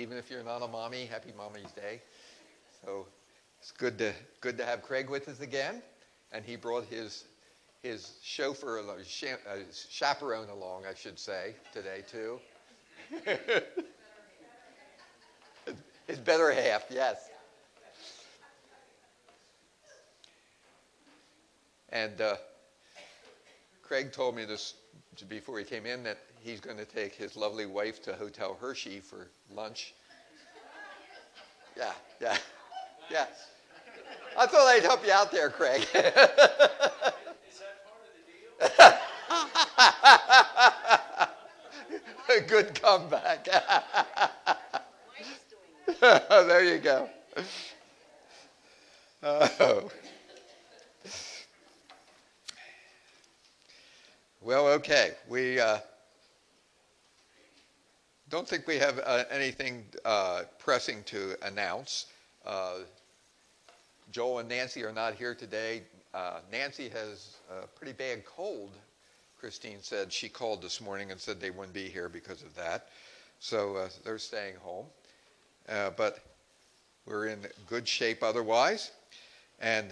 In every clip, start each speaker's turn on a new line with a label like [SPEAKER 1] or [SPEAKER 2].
[SPEAKER 1] even if you're not a mommy, happy Mommy's Day. So it's good to good to have Craig with us again, and he brought his his chauffeur, uh, chaperone along, I should say, today too. his better half, yes. And uh, Craig told me this before he came in that he's going to take his lovely wife to Hotel Hershey for lunch. Yeah, yeah, yeah. I thought I'd help you out there, Craig. Good comeback. there you go. Oh. Well, okay. We uh, don't think we have uh, anything uh, pressing to announce. Uh, Joel and Nancy are not here today. Uh, Nancy has a pretty bad cold. Christine said she called this morning and said they wouldn't be here because of that. So uh, they're staying home. but we're in good shape otherwise. And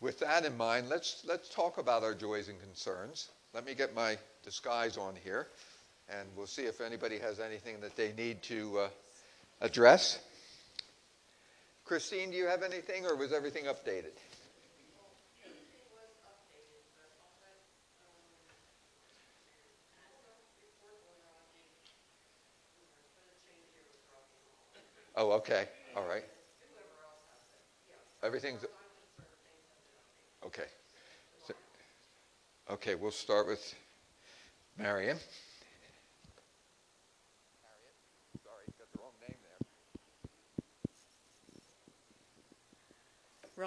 [SPEAKER 1] with that in mind, let's, let's talk about our joys and concerns. Let me get my disguise on here, and we'll see if anybody has anything that they need to uh, address. Christine, do you have anything, or was everything updated? Oh, okay. All right. Everything's Okay. Okay, we'll start with Marion.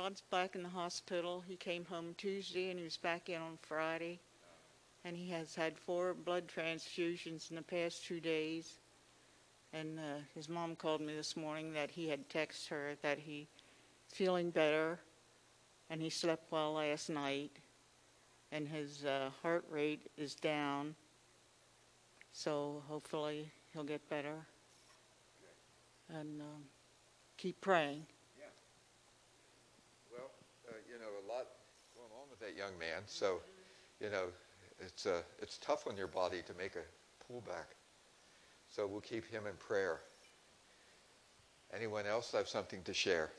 [SPEAKER 2] Rod's back in the hospital. He came home Tuesday and he was back in on Friday. And he has had four blood transfusions in the past two days. And uh, his mom called me this morning that he had texted her that he's feeling better and he slept well last night, and his uh, heart rate is down. So hopefully he'll get better. And um, keep praying.
[SPEAKER 1] Yeah. Well, uh, you know, a lot going on with that young man. So, you know, it's uh, it's tough on your body to make a pullback. So we'll keep him in prayer. Anyone else have something to share?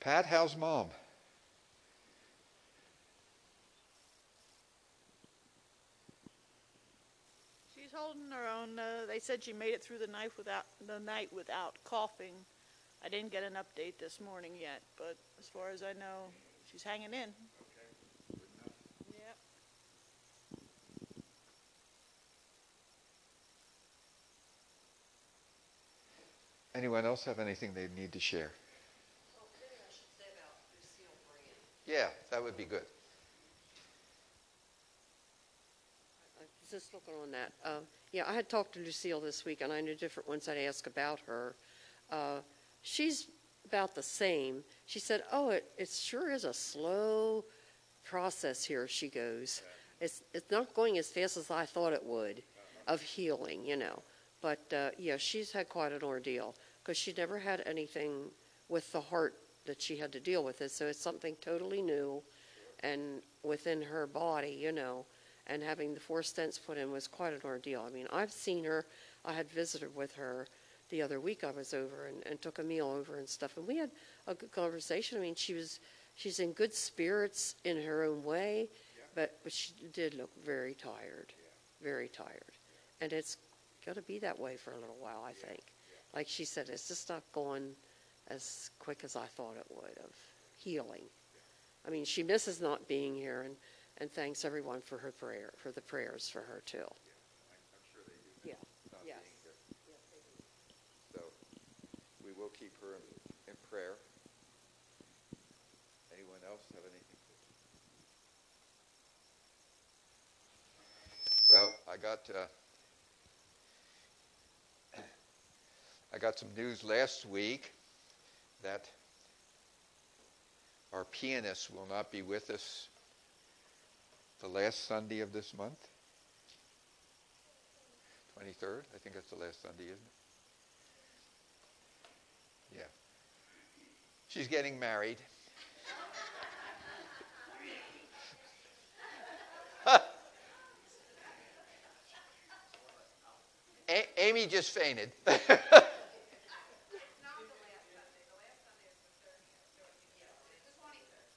[SPEAKER 1] Pat, how's mom?
[SPEAKER 3] She's holding her own. Uh, they said she made it through the night without the night without coughing. I didn't get an update this morning yet, but as far as I know, she's hanging in.
[SPEAKER 1] Anyone else have anything they need to share? Yeah, that would be good.
[SPEAKER 4] Just looking on that. Uh, yeah, I had talked to Lucille this week, and I knew different ones I'd ask about her. Uh, she's about the same. She said, "Oh, it, it sure is a slow process here." She goes, "It's it's not going as fast as I thought it would, of healing, you know." But uh, yeah, she's had quite an ordeal because she never had anything with the heart that she had to deal with it. So it's something totally new and within her body, you know. And having the four stents put in was quite an ordeal. I mean, I've seen her, I had visited with her the other week I was over and, and took a meal over and stuff. And we had a good conversation. I mean, she was, she's in good spirits in her own way, yeah. but, but she did look very tired, yeah. very tired. And it's going to be that way for a little while, I think. Like she said, it's just not going as quick as I thought it would of healing. I mean, she misses not being here, and, and thanks everyone for her prayer, for the prayers for her too.
[SPEAKER 1] Yeah, yes. Yes, so we will keep her in, in prayer. Anyone else have anything? Well, I got uh, I got some news last week that our pianist will not be with us the last Sunday of this month. 23rd. I think that's the last Sunday, isn't it? Yeah. She's getting married. A- Amy just fainted.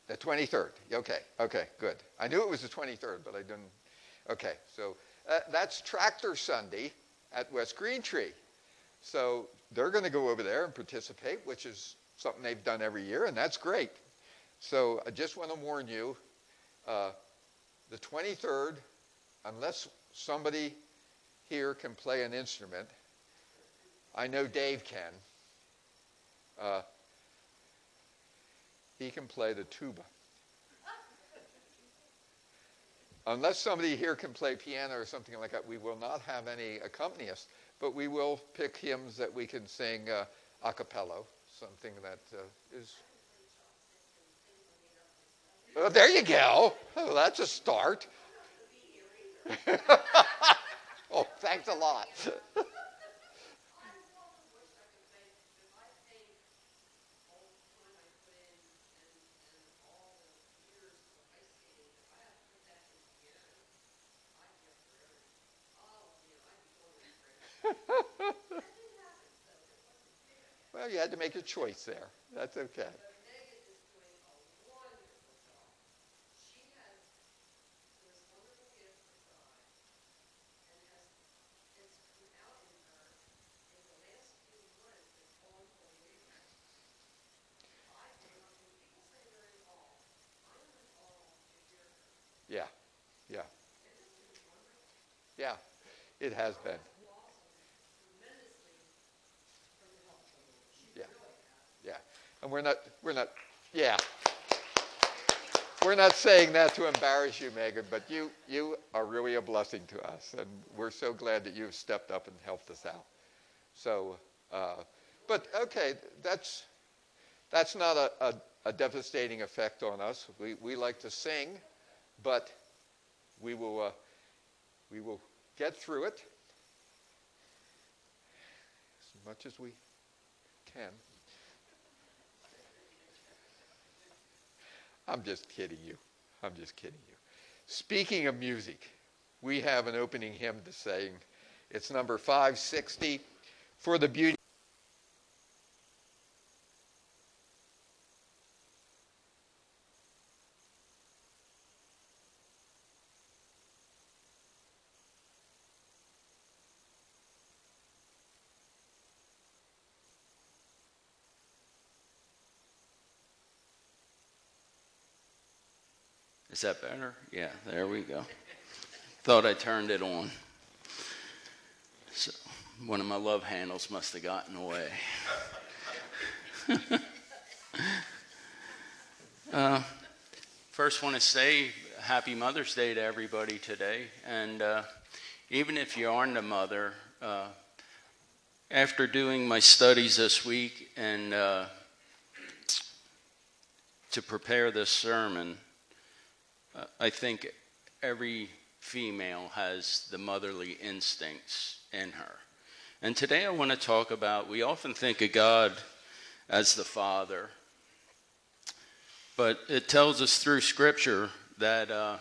[SPEAKER 1] The 23rd. Okay, okay, good. I knew it was the 23rd, but I didn't. Okay, so uh, that's Tractor Sunday at West Green Tree. So they're going to go over there and participate, which is something they've done every year, and that's great. So I just want to warn you uh, the 23rd, unless somebody here can play an instrument, I know Dave can. Uh, he can play the tuba. Unless somebody here can play piano or something like that, we will not have any accompanists, but we will pick hymns that we can sing uh, a cappella, something that uh, is. Well, there you go. Oh, that's a start. oh, thanks a lot. well, you had to make a choice there. That's okay. Yeah, yeah. Yeah, it has been. Yeah, yeah. And we're not, we're not, yeah. We're not saying that to embarrass you, Megan, but you, you are really a blessing to us, and we're so glad that you've stepped up and helped us out. So, uh, but okay, that's, that's not a, a, a devastating effect on us. We, we like to sing, but we will, uh, we will get through it as much as we can. I'm just kidding you. I'm just kidding you. Speaking of music, we have an opening hymn to sing. It's number 560 for the beauty.
[SPEAKER 5] Is that better? Yeah, there we go. Thought I turned it on. So one of my love handles must have gotten away. uh, first, want to say Happy Mother's Day to everybody today. And uh, even if you aren't a mother, uh, after doing my studies this week and uh, to prepare this sermon, uh, I think every female has the motherly instincts in her. And today I want to talk about we often think of God as the Father, but it tells us through Scripture that uh,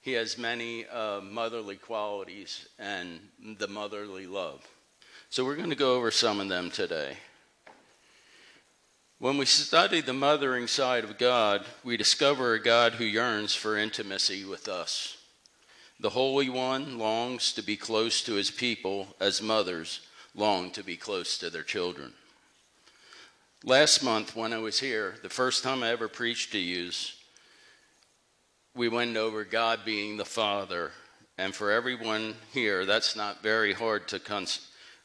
[SPEAKER 5] He has many uh, motherly qualities and the motherly love. So we're going to go over some of them today. When we study the mothering side of God, we discover a God who yearns for intimacy with us. The Holy One longs to be close to his people as mothers long to be close to their children. Last month, when I was here, the first time I ever preached to you, we went over God being the Father. And for everyone here, that's not very hard to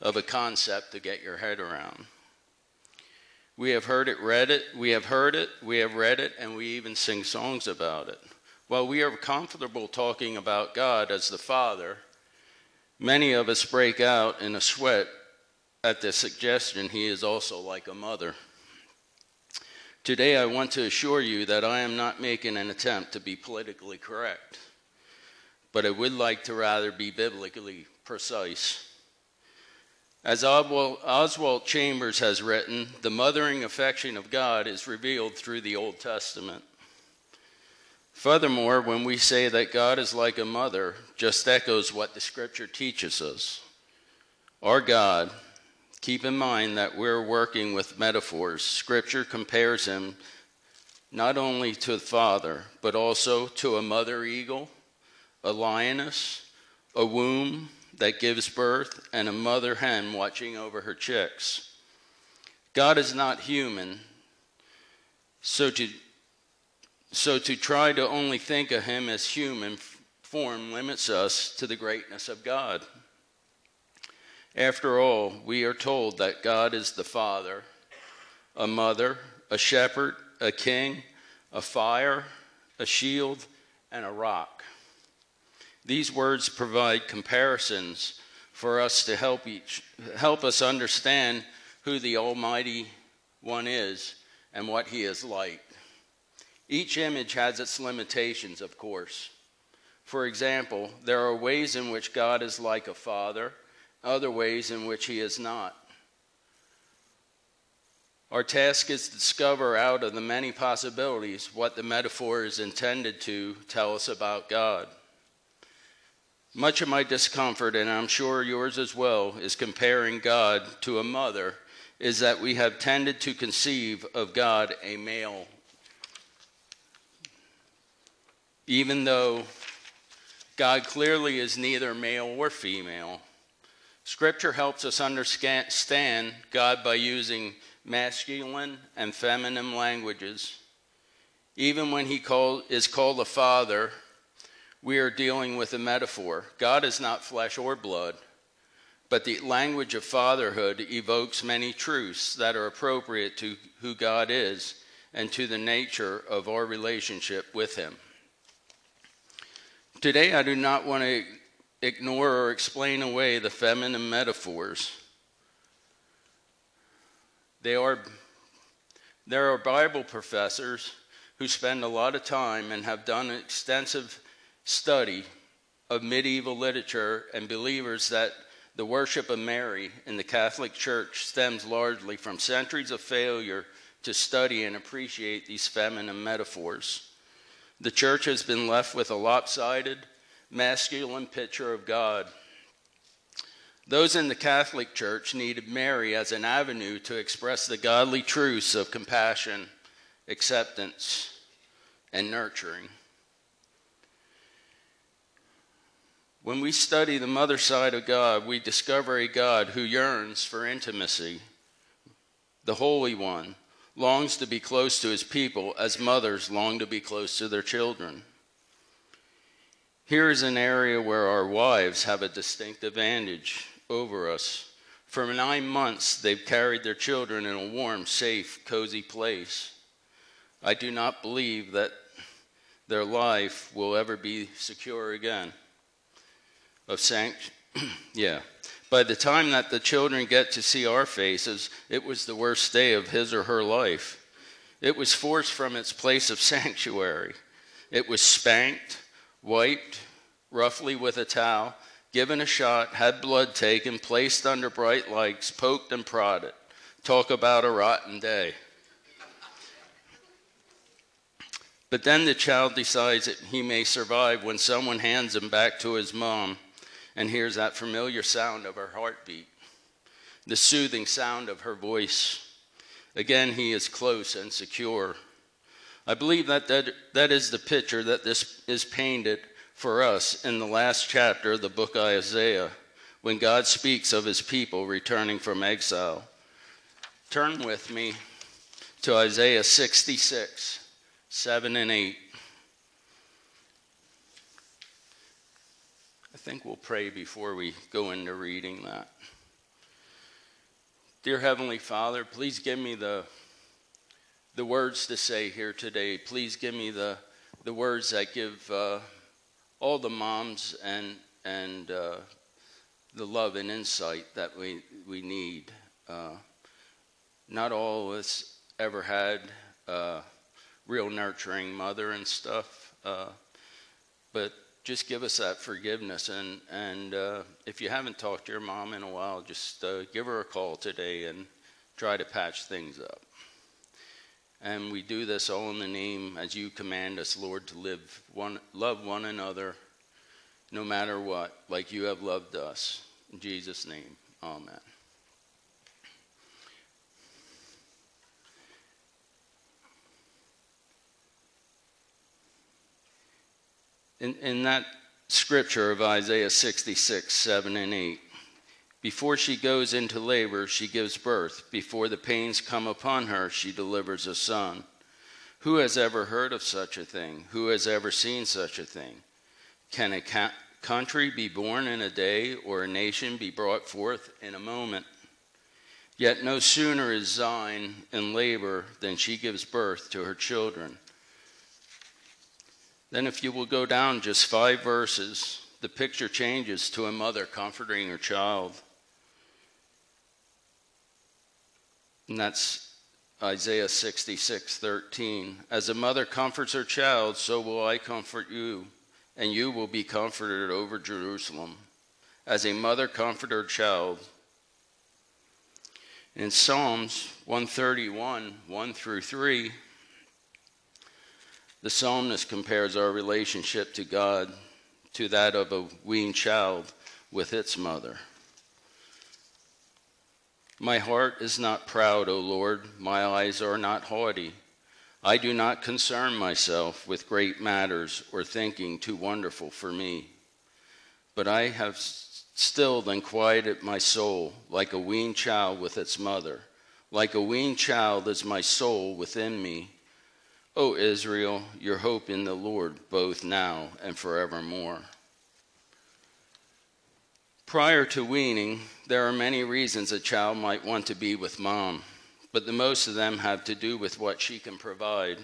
[SPEAKER 5] of a concept to get your head around. We have heard it, read it, we have heard it, we have read it, and we even sing songs about it. While we are comfortable talking about God as the Father, many of us break out in a sweat at the suggestion he is also like a mother. Today, I want to assure you that I am not making an attempt to be politically correct, but I would like to rather be biblically precise. As Oswald Chambers has written, the mothering affection of God is revealed through the Old Testament. Furthermore, when we say that God is like a mother, just echoes what the scripture teaches us. Our God, keep in mind that we're working with metaphors. Scripture compares him not only to the father, but also to a mother eagle, a lioness, a womb that gives birth, and a mother hen watching over her chicks. God is not human, so to so to try to only think of him as human form limits us to the greatness of God. After all, we are told that God is the Father, a mother, a shepherd, a king, a fire, a shield, and a rock. These words provide comparisons for us to help each help us understand who the Almighty One is and what he is like. Each image has its limitations, of course. For example, there are ways in which God is like a father, other ways in which he is not. Our task is to discover out of the many possibilities what the metaphor is intended to tell us about God. Much of my discomfort, and I'm sure yours as well, is comparing God to a mother, is that we have tended to conceive of God a male even though God clearly is neither male or female. Scripture helps us understand God by using masculine and feminine languages. Even when he is called a father, we are dealing with a metaphor. God is not flesh or blood, but the language of fatherhood evokes many truths that are appropriate to who God is and to the nature of our relationship with him. Today, I do not want to ignore or explain away the feminine metaphors. They are, there are Bible professors who spend a lot of time and have done extensive study of medieval literature and believers that the worship of Mary in the Catholic Church stems largely from centuries of failure to study and appreciate these feminine metaphors. The church has been left with a lopsided, masculine picture of God. Those in the Catholic Church needed Mary as an avenue to express the godly truths of compassion, acceptance, and nurturing. When we study the mother side of God, we discover a God who yearns for intimacy, the Holy One, longs to be close to his people as mothers long to be close to their children. Here is an area where our wives have a distinct advantage over us. For nine months, they've carried their children in a warm, safe, cozy place. I do not believe that their life will ever be secure again. Of sanct, yeah, by the time that the children get to see our faces, it was the worst day of his or her life. It was forced from its place of sanctuary. It was spanked, wiped roughly with a towel, given a shot, had blood taken, placed under bright lights, poked and prodded. Talk about a rotten day. But then the child decides that he may survive when someone hands him back to his mom and hears that familiar sound of her heartbeat, the soothing sound of her voice. Again, he is close and secure. I believe that, that that is the picture that this is painted for us in the last chapter of the book of Isaiah when God speaks of his people returning from exile. Turn with me to Isaiah 66, 7 and 8. Think we'll pray before we go into reading that. Dear Heavenly Father, please give me the, the words to say here today. Please give me the, the words that give uh, all the moms and, and uh, the love and insight that we, we need. Uh, not all of us ever had a real nurturing mother and stuff, uh, but just give us that forgiveness. And, and uh, if you haven't talked to your mom in a while, just uh, give her a call today and try to patch things up. And we do this all in the name, as you command us, Lord, to live one, love one another no matter what, like you have loved us. In Jesus' name, amen. In, in that scripture of Isaiah 66, 7 and 8, before she goes into labor, she gives birth. Before the pains come upon her, she delivers a son. Who has ever heard of such a thing? Who has ever seen such a thing? Can a ca- country be born in a day, or a nation be brought forth in a moment? Yet no sooner is Zion in labor than she gives birth to her children. Then, if you will go down just five verses, the picture changes to a mother comforting her child. And that's Isaiah 66 13. As a mother comforts her child, so will I comfort you, and you will be comforted over Jerusalem. As a mother comforts her child. In Psalms 131 1 through 3, the psalmist compares our relationship to God to that of a weaned child with its mother. My heart is not proud, O Lord, my eyes are not haughty. I do not concern myself with great matters or thinking too wonderful for me. But I have stilled and quieted my soul like a weaned child with its mother. Like a weaned child is my soul within me. O Israel, your hope in the Lord, both now and forevermore. Prior to weaning, there are many reasons a child might want to be with mom, but the most of them have to do with what she can provide.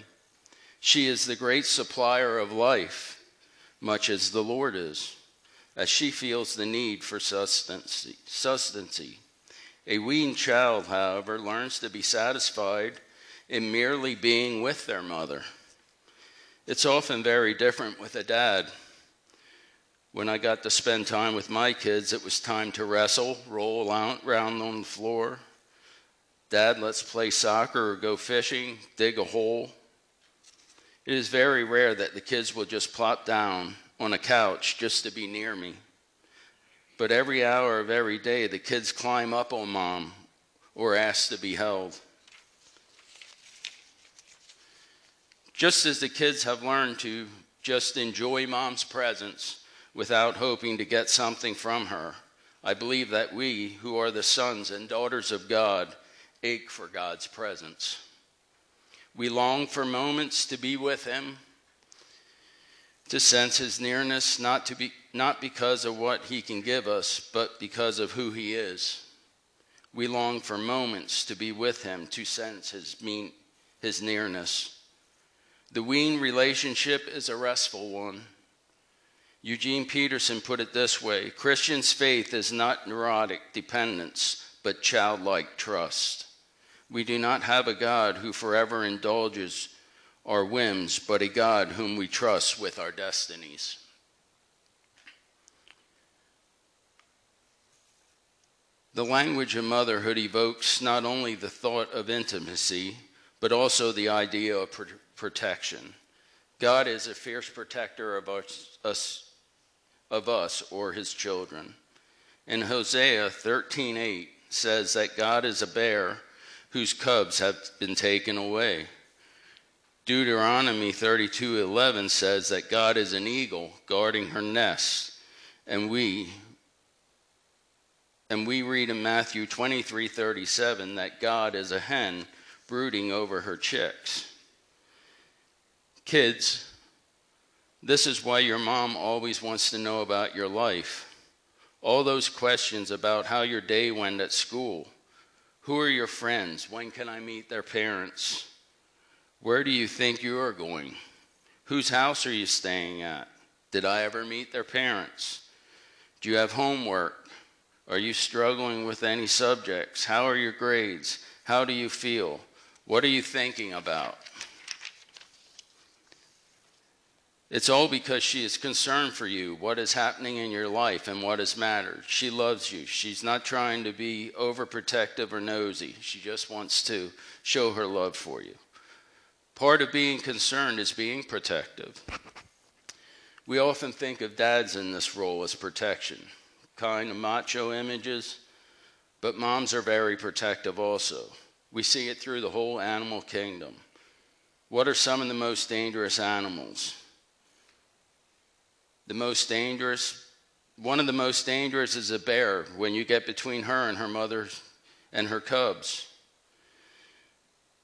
[SPEAKER 5] She is the great supplier of life, much as the Lord is, as she feels the need for sustenance. A weaned child, however, learns to be satisfied in merely being with their mother. It's often very different with a dad. When I got to spend time with my kids, it was time to wrestle, roll around on the floor. Dad, let's play soccer or go fishing, dig a hole. It is very rare that the kids will just plop down on a couch just to be near me. But every hour of every day, the kids climb up on mom or ask to be held. Just as the kids have learned to just enjoy mom's presence without hoping to get something from her, I believe that we, who are the sons and daughters of God, ache for God's presence. We long for moments to be with Him, to sense His nearness, not, to be, not because of what He can give us, but because of who He is. We long for moments to be with Him, to sense His, mean, his nearness. The wean relationship is a restful one. Eugene Peterson put it this way Christian's faith is not neurotic dependence, but childlike trust. We do not have a God who forever indulges our whims, but a God whom we trust with our destinies. The language of motherhood evokes not only the thought of intimacy, but also the idea of protection. God is a fierce protector of us, us, of us or his children. In Hosea 13:8 says that God is a bear whose cubs have been taken away. Deuteronomy 32:11 says that God is an eagle guarding her nest, and we and we read in Matthew 23:37 that God is a hen brooding over her chicks. Kids, this is why your mom always wants to know about your life. All those questions about how your day went at school. Who are your friends? When can I meet their parents? Where do you think you are going? Whose house are you staying at? Did I ever meet their parents? Do you have homework? Are you struggling with any subjects? How are your grades? How do you feel? What are you thinking about? It's all because she is concerned for you, what is happening in your life, and what has mattered. She loves you. She's not trying to be overprotective or nosy. She just wants to show her love for you. Part of being concerned is being protective. We often think of dads in this role as protection, kind of macho images, but moms are very protective also. We see it through the whole animal kingdom. What are some of the most dangerous animals? The most dangerous, one of the most dangerous is a bear when you get between her and her mother and her cubs.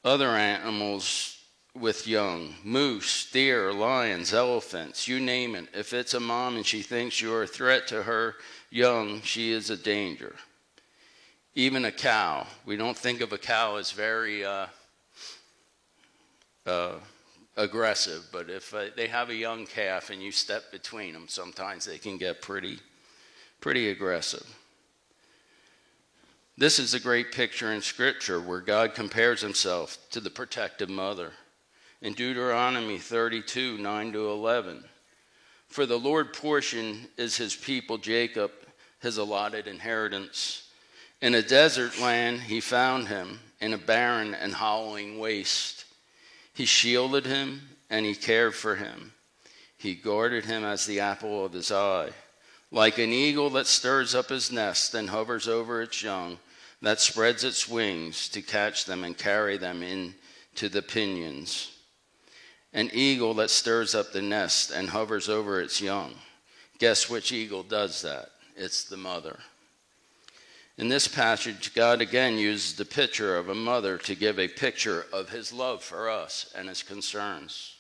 [SPEAKER 5] Other animals with young moose, deer, lions, elephants, you name it. If it's a mom and she thinks you're a threat to her young, she is a danger. Even a cow. We don't think of a cow as very uh, uh, aggressive, but if uh, they have a young calf and you step between them, sometimes they can get pretty, pretty aggressive. This is a great picture in Scripture where God compares himself to the protective mother. In Deuteronomy 32 9 to 11, for the Lord portion is his people Jacob, his allotted inheritance. In a desert land he found him, in a barren and howling waste. He shielded him and he cared for him. He guarded him as the apple of his eye. Like an eagle that stirs up his nest and hovers over its young, that spreads its wings to catch them and carry them into the pinions. An eagle that stirs up the nest and hovers over its young. Guess which eagle does that? It's the mother. In this passage, God again uses the picture of a mother to give a picture of his love for us and his concerns.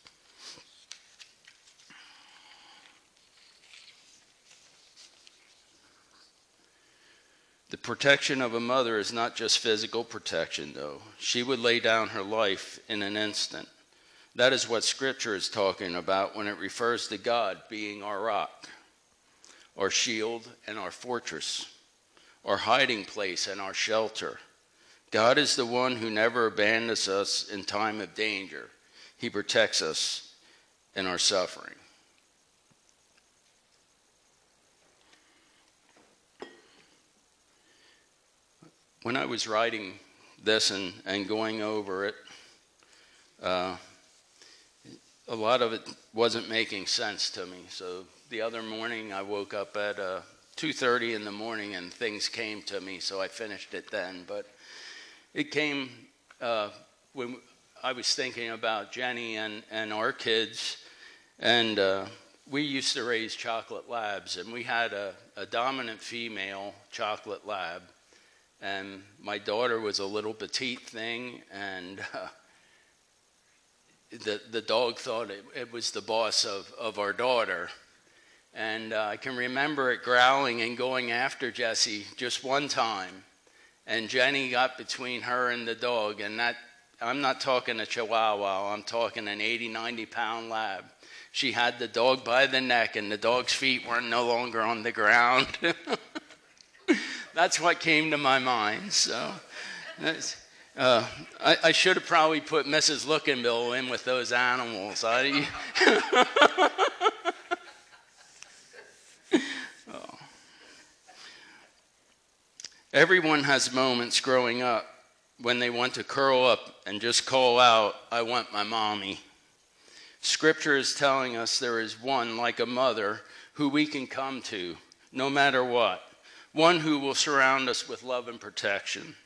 [SPEAKER 5] The protection of a mother is not just physical protection, though. She would lay down her life in an instant. That is what Scripture is talking about when it refers to God being our rock, our shield, and our fortress our hiding place and our shelter. God is the one who never abandons us in time of danger. He protects us in our suffering. When I was writing this and, and going over it, uh, a lot of it wasn't making sense to me. So the other morning, I woke up at uh, 2:30 in the morning, and things came to me, so I finished it then. But it came uh, when I was thinking about Jenny and and our kids, and uh, we used to raise chocolate labs, and we had a, a dominant female chocolate lab, and my daughter was a little petite thing, and uh, the the dog thought it, it was the boss of of our daughter and uh, I can remember it growling and going after Jesse just one time. And Jenny got between her and the dog. And that, I'm not talking a chihuahua, I'm talking an 80, 90 pound lab. She had the dog by the neck, and the dog's feet were no longer on the ground. That's what came to my mind. So, uh, I, I, should have probably put Mrs. Lookinbill in with those animals. I, Everyone has moments growing up when they want to curl up and just call out, I want my mommy. Scripture is telling us there is one like a mother who we can come to no matter what, one who will surround us with love and protection.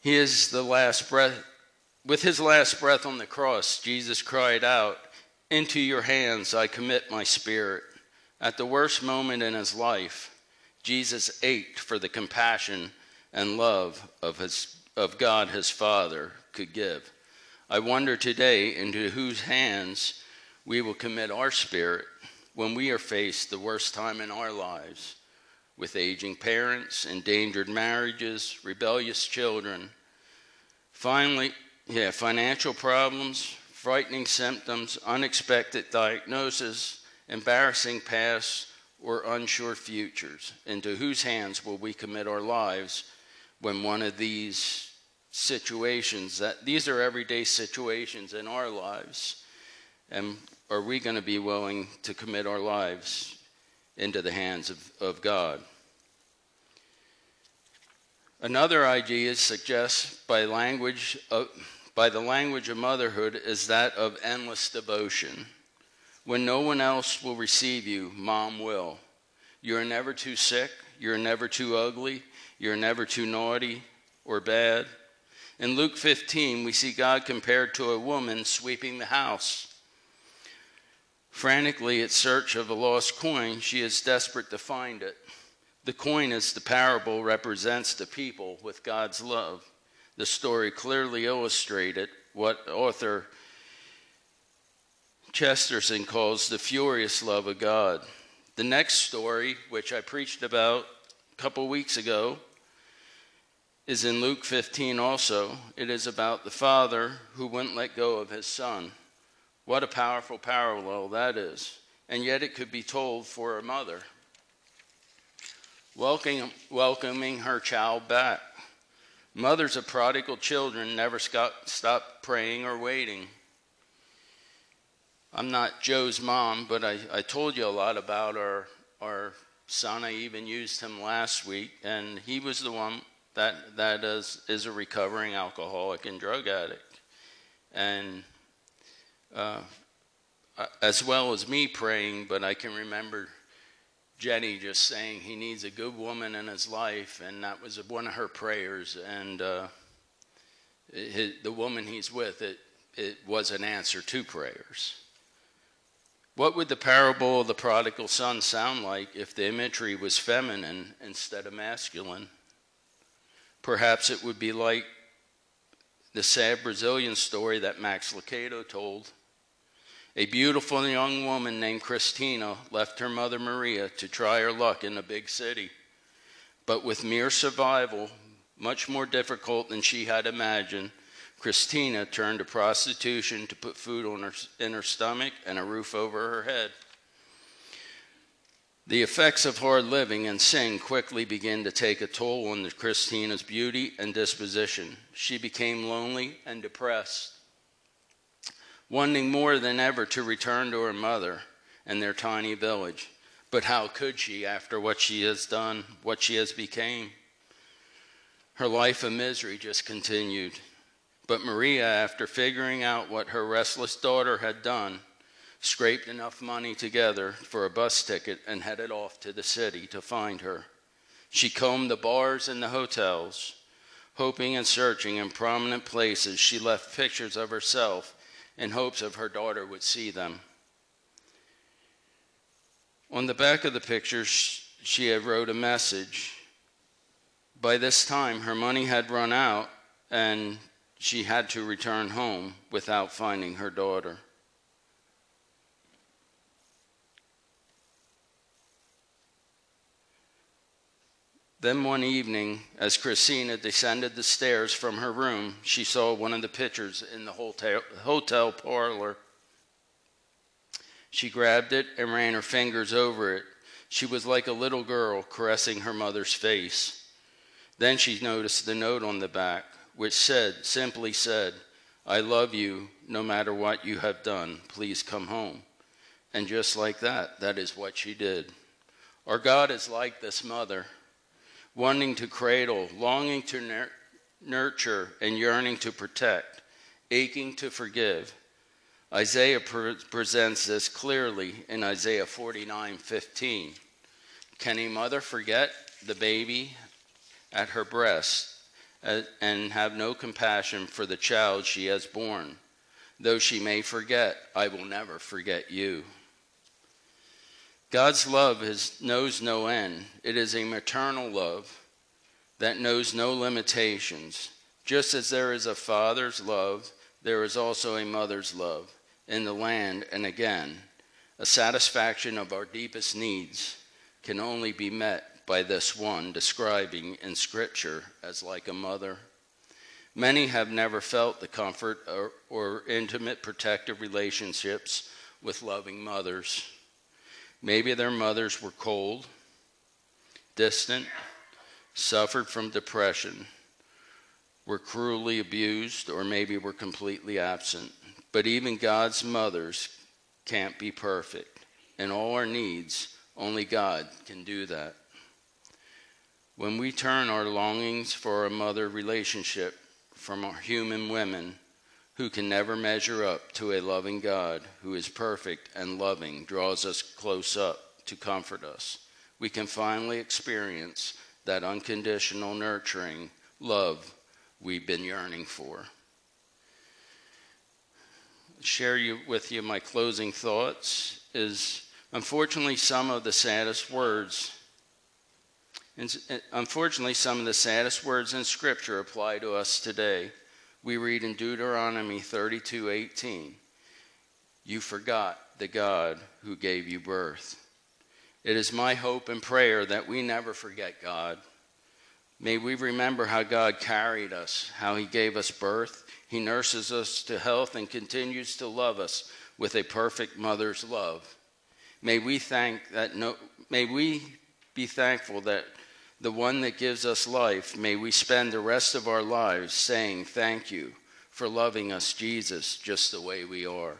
[SPEAKER 5] He is the last breath. With his last breath on the cross, Jesus cried out, Into your hands I commit my spirit. At the worst moment in his life, Jesus ached for the compassion and love of, his, of God his Father could give. I wonder today into whose hands we will commit our spirit when we are faced the worst time in our lives with aging parents, endangered marriages, rebellious children. Finally, yeah, financial problems, frightening symptoms, unexpected diagnosis, embarrassing past, or unsure futures? Into whose hands will we commit our lives when one of these situations that these are everyday situations in our lives And are we going to be willing to commit our lives into the hands of, of God? Another idea suggests by language of, by the language of motherhood is that of endless devotion. When no one else will receive you, mom will. You're never too sick, you're never too ugly, you're never too naughty or bad. In Luke 15, we see God compared to a woman sweeping the house. Frantically in search of a lost coin, she is desperate to find it. The coin, as the parable represents the people with God's love. The story clearly illustrated what author Chesterton calls the furious love of God. The next story, which I preached about a couple weeks ago, is in Luke 15 also. It is about the father who wouldn't let go of his son. What a powerful parallel that is. And yet it could be told for a mother. Welcoming, welcoming her child back. Mothers of prodigal children never stop praying or waiting. I'm not Joe's mom, but I, I told you a lot about our, our son. I even used him last week, and he was the one that, that is, is a recovering alcoholic and drug addict. And uh, as well as me praying, but I can remember Jenny just saying he needs a good woman in his life, and that was one of her prayers. And uh, the woman he's with, it, it was an answer to prayers. What would the parable of the prodigal son sound like if the imagery was feminine instead of masculine? Perhaps it would be like the sad Brazilian story that Max Lucado told a beautiful young woman named Christina left her mother Maria to try her luck in a big city. But with mere survival, much more difficult than she had imagined, Christina turned to prostitution to put food on her, in her stomach and a roof over her head. The effects of hard living and sin quickly began to take a toll on Christina's beauty and disposition. She became lonely and depressed wanting more than ever to return to her mother and their tiny village. But how could she after what she has done, what she has become? Her life of misery just continued. But Maria, after figuring out what her restless daughter had done, scraped enough money together for a bus ticket and headed off to the city to find her. She combed the bars and the hotels, hoping and searching in prominent places. She left pictures of herself in hopes of her daughter would see them. On the back of the pictures, she had wrote a message. By this time, her money had run out, and she had to return home without finding her daughter. Then one evening, as Christina descended the stairs from her room, she saw one of the pictures in the hotel, hotel parlor. She grabbed it and ran her fingers over it. She was like a little girl caressing her mother's face. Then she noticed the note on the back, which said, simply said, I love you no matter what you have done. Please come home. And just like that, that is what she did. Our God is like this mother wanting to cradle, longing to nur- nurture, and yearning to protect, aching to forgive. Isaiah pre- presents this clearly in Isaiah 49:15. Can a mother forget the baby at her breast and have no compassion for the child she has borne? Though she may forget, I will never forget you. God's love is, knows no end. It is a maternal love that knows no limitations. Just as there is a father's love, there is also a mother's love in the land, and again, a satisfaction of our deepest needs can only be met by this one describing in Scripture as like a mother. Many have never felt the comfort or, or intimate protective relationships with loving mothers. Maybe their mothers were cold, distant, suffered from depression, were cruelly abused, or maybe were completely absent. But even God's mothers can't be perfect. And all our needs, only God can do that. When we turn our longings for a mother relationship from our human women who can never measure up to a loving God who is perfect and loving, draws us close up to comfort us, we can finally experience that unconditional nurturing love we've been yearning for. Share you, with you my closing thoughts is unfortunately some of the saddest words and unfortunately some of the saddest words in scripture apply to us today we read in Deuteronomy 32:18, "You forgot the God who gave you birth." It is my hope and prayer that we never forget God. May we remember how God carried us, how he gave us birth, he nurses us to health and continues to love us with a perfect mother's love. May we thank that no, may we be thankful that the one that gives us life, may we spend the rest of our lives saying thank you for loving us, Jesus, just the way we are.